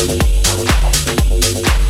あれ